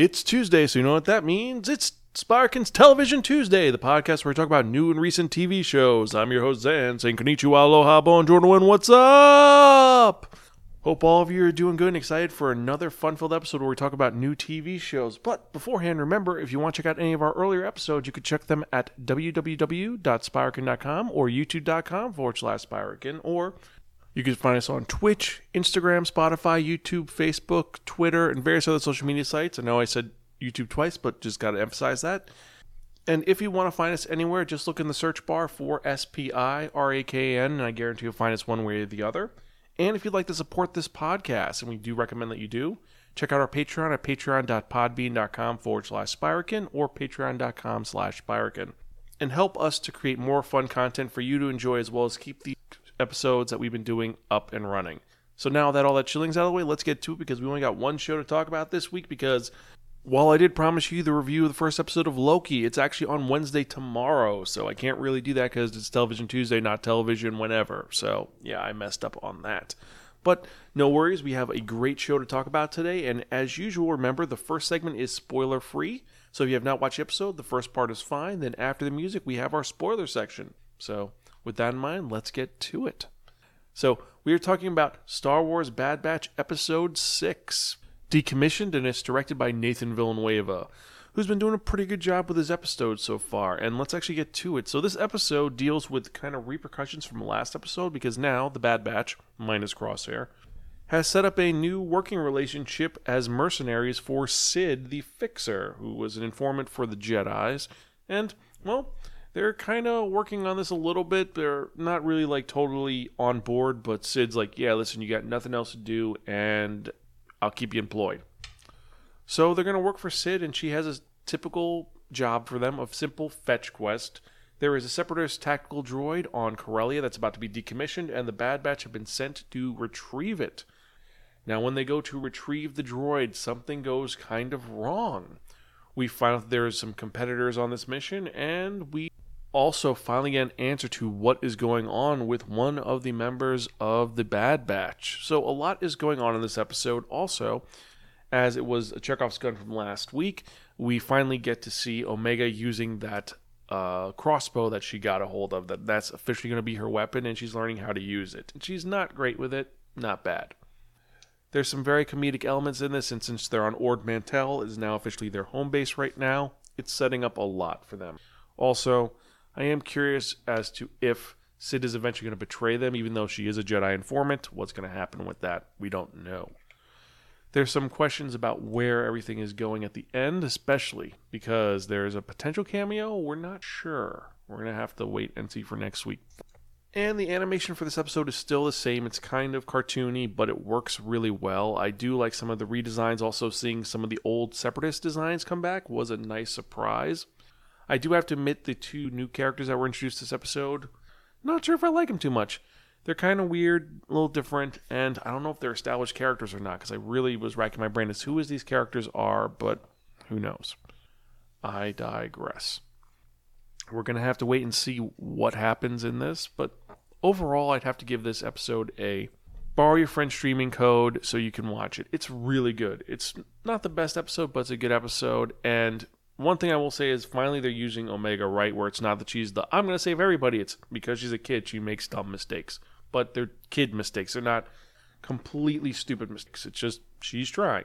It's Tuesday, so you know what that means. It's Spiraken's Television Tuesday, the podcast where we talk about new and recent TV shows. I'm your host, Zan, saying konnichiwa, aloha, bonjour, and what's up? Hope all of you are doing good and excited for another fun-filled episode where we talk about new TV shows. But beforehand, remember, if you want to check out any of our earlier episodes, you can check them at www.spiraken.com or youtube.com forward slash or you can find us on Twitch, Instagram, Spotify, YouTube, Facebook, Twitter, and various other social media sites. I know I said YouTube twice, but just got to emphasize that. And if you want to find us anywhere, just look in the search bar for S P I R A K N, and I guarantee you'll find us one way or the other. And if you'd like to support this podcast, and we do recommend that you do, check out our Patreon at patreon.podbean.com forward slash Spiraken or patreon.com slash Spiraken. And help us to create more fun content for you to enjoy as well as keep the episodes that we've been doing up and running. So now that all that chilling's out of the way, let's get to it because we only got one show to talk about this week because while I did promise you the review of the first episode of Loki, it's actually on Wednesday tomorrow, so I can't really do that because it's Television Tuesday, not television whenever. So, yeah, I messed up on that. But no worries, we have a great show to talk about today, and as usual, remember the first segment is spoiler free. So if you have not watched the episode, the first part is fine. Then after the music, we have our spoiler section. So with that in mind, let's get to it. So we are talking about Star Wars Bad Batch Episode 6 decommissioned and it's directed by Nathan Villanueva, who's been doing a pretty good job with his episodes so far. And let's actually get to it. So this episode deals with kind of repercussions from last episode because now the Bad Batch, minus Crosshair, has set up a new working relationship as mercenaries for Cid the Fixer, who was an informant for the Jedi's. And, well, they're kind of working on this a little bit. They're not really like totally on board, but Cid's like, yeah, listen, you got nothing else to do, and I'll keep you employed. So they're going to work for Cid, and she has a typical job for them of simple fetch quest. There is a separatist tactical droid on Corellia that's about to be decommissioned, and the Bad Batch have been sent to retrieve it. Now, when they go to retrieve the droid, something goes kind of wrong. We find out there's some competitors on this mission, and we also finally get an answer to what is going on with one of the members of the Bad Batch. So a lot is going on in this episode. Also, as it was a Chekhov's gun from last week, we finally get to see Omega using that uh, crossbow that she got a hold of. That that's officially going to be her weapon, and she's learning how to use it. And she's not great with it. Not bad. There's some very comedic elements in this, and since they're on Ord Mantell, is now officially their home base right now. It's setting up a lot for them. Also, I am curious as to if Cid is eventually going to betray them, even though she is a Jedi informant. What's going to happen with that? We don't know. There's some questions about where everything is going at the end, especially because there's a potential cameo. We're not sure. We're going to have to wait and see for next week. And the animation for this episode is still the same. It's kind of cartoony, but it works really well. I do like some of the redesigns. Also, seeing some of the old Separatist designs come back was a nice surprise. I do have to admit the two new characters that were introduced this episode, not sure if I like them too much. They're kind of weird, a little different, and I don't know if they're established characters or not because I really was racking my brain as who these characters are, but who knows. I digress. We're going to have to wait and see what happens in this, but overall, I'd have to give this episode a borrow your friend's streaming code so you can watch it. It's really good. It's not the best episode, but it's a good episode, and one thing I will say is finally they're using Omega right, where it's not that she's the I'm going to save everybody. It's because she's a kid, she makes dumb mistakes, but they're kid mistakes. They're not completely stupid mistakes. It's just she's trying,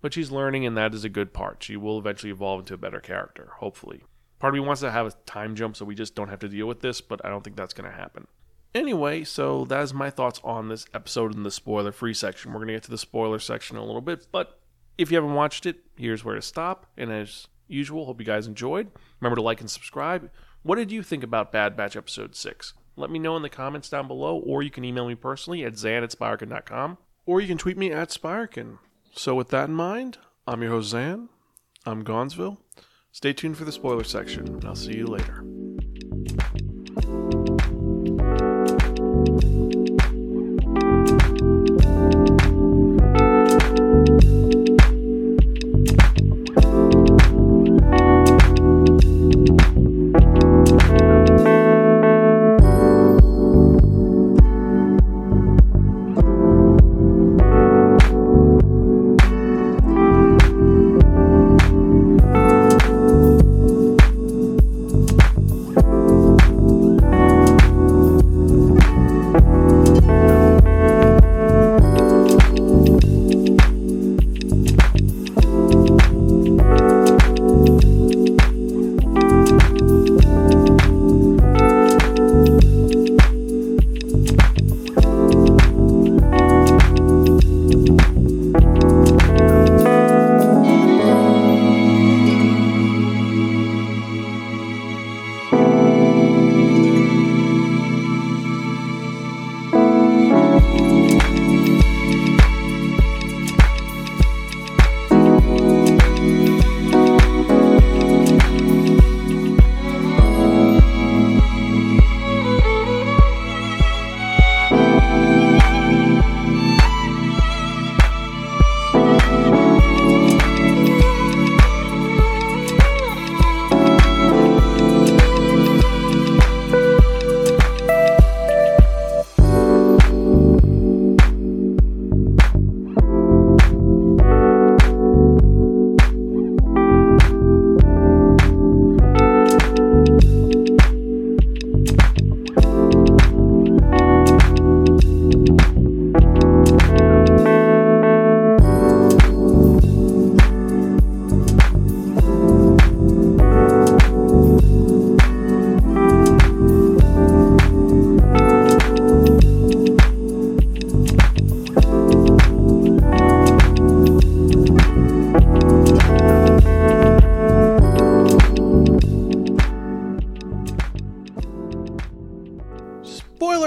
but she's learning, and that is a good part. She will eventually evolve into a better character, hopefully. Part of me wants to have a time jump so we just don't have to deal with this, but I don't think that's going to happen. Anyway, so that is my thoughts on this episode in the spoiler free section. We're going to get to the spoiler section in a little bit, but if you haven't watched it, here's where to stop. And as usual. Hope you guys enjoyed. Remember to like and subscribe. What did you think about Bad Batch Episode 6? Let me know in the comments down below, or you can email me personally at zan at spiraken.com, or you can tweet me at spiraken. So, with that in mind, I'm your host, Zan. I'm Gonzville. Stay tuned for the spoiler section, and I'll see you later.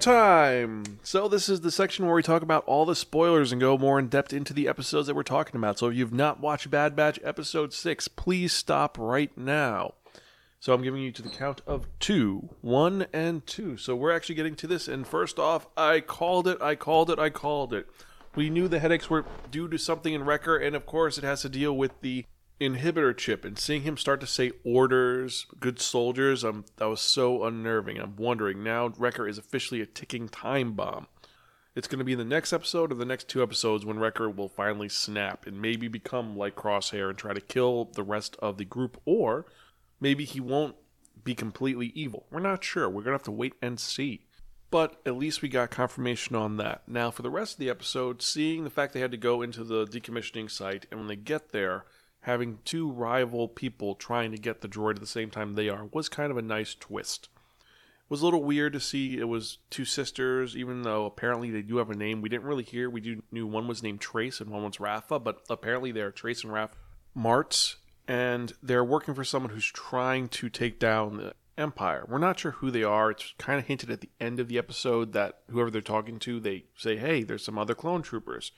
Time! So, this is the section where we talk about all the spoilers and go more in depth into the episodes that we're talking about. So, if you've not watched Bad Batch episode 6, please stop right now. So, I'm giving you to the count of two, one and two. So, we're actually getting to this. And first off, I called it, I called it, I called it. We knew the headaches were due to something in Wrecker, and of course, it has to deal with the inhibitor chip and seeing him start to say orders, good soldiers, um, that was so unnerving. I'm wondering now Wrecker is officially a ticking time bomb. It's going to be the next episode or the next two episodes when Wrecker will finally snap and maybe become like Crosshair and try to kill the rest of the group, or maybe he won't be completely evil. We're not sure. We're going to have to wait and see. But at least we got confirmation on that. Now, for the rest of the episode, seeing the fact they had to go into the decommissioning site, and when they get there, having two rival people trying to get the droid at the same time they are was kind of a nice twist. It was a little weird to see it was two sisters, even though apparently they do have a name. We didn't really hear. We do, knew one was named Trace and one was Rafa, but apparently they're Trace and Rafa Marts, and they're working for someone who's trying to take down the Empire. We're not sure who they are. It's kind of hinted at the end of the episode that whoever they're talking to, they say, hey, there's some other clone troopers.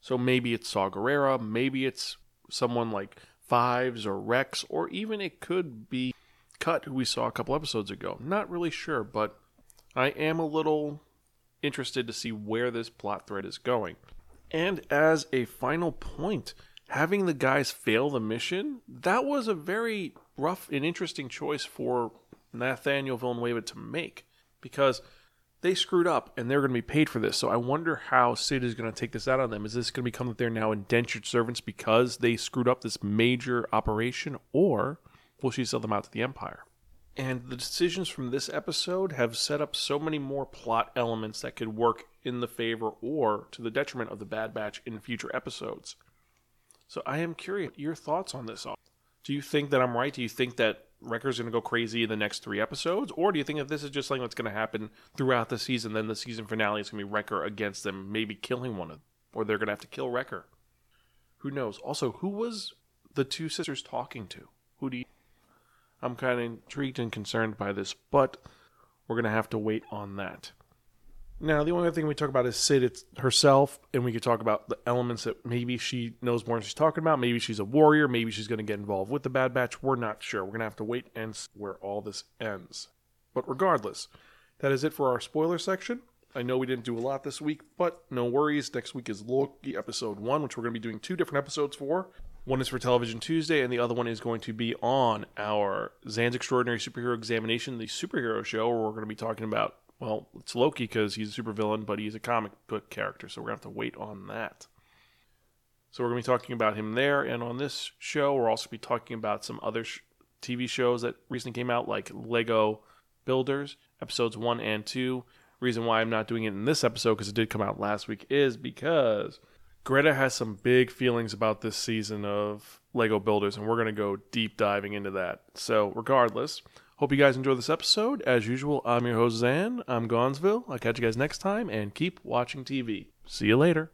So maybe it's Saw Gerrera, maybe it's someone like Fives or Rex, or even it could be Cut, who we saw a couple episodes ago. Not really sure, but I am a little interested to see where this plot thread is going. And as a final point, having the guys fail the mission, that was a very rough and interesting choice for Nathaniel Villanueva to make because they screwed up and they're going to be paid for this. So I wonder how Cid is going to take this out on them. Is this going to become that they're now indentured servants because they screwed up this major operation, or will she sell them out to the Empire? And the decisions from this episode have set up so many more plot elements that could work in the favor or to the detriment of the Bad Batch in future episodes. So I am curious your thoughts on this. Do you think that I'm right? Do you think that Wrecker's going to go crazy in the next three episodes, or do you think that this is just something that's going to happen throughout the season? Then the season finale is going to be Wrecker against them, maybe killing one of them, or they're going to have to kill Wrecker. Who knows? Also, who was the two sisters talking to? Who do you? I'm kind of intrigued and concerned by this, but we're going to have to wait on that. Now, the only other thing we talk about is Cid herself, and we could talk about the elements that maybe she knows more than she's talking about. Maybe she's a warrior. Maybe she's going to get involved with the Bad Batch. We're not sure. We're going to have to wait and see where all this ends. But regardless, that is it for our spoiler section. I know we didn't do a lot this week, but no worries. Next week is Loki episode one, which we're going to be doing two different episodes for. One is for Television Tuesday, and the other one is going to be on our Zan's Extraordinary Superhero Examination, the superhero show, where we're going to be talking about well, it's Loki because he's a supervillain, but he's a comic book character, so we're going to have to wait on that. So we're going to be talking about him there, and on this show, we'll also be talking about some other sh- TV shows that recently came out, like Lego Builders, episodes one and two. Reason why I'm not doing it in this episode because it did come out last week is because Greta has some big feelings about this season of Lego Builders, and we're going to go deep diving into that. So, regardless, Hope you guys enjoy this episode. As usual, I'm your host, Zan. I'm Gonzville. I'll catch you guys next time and keep watching TV. See you later.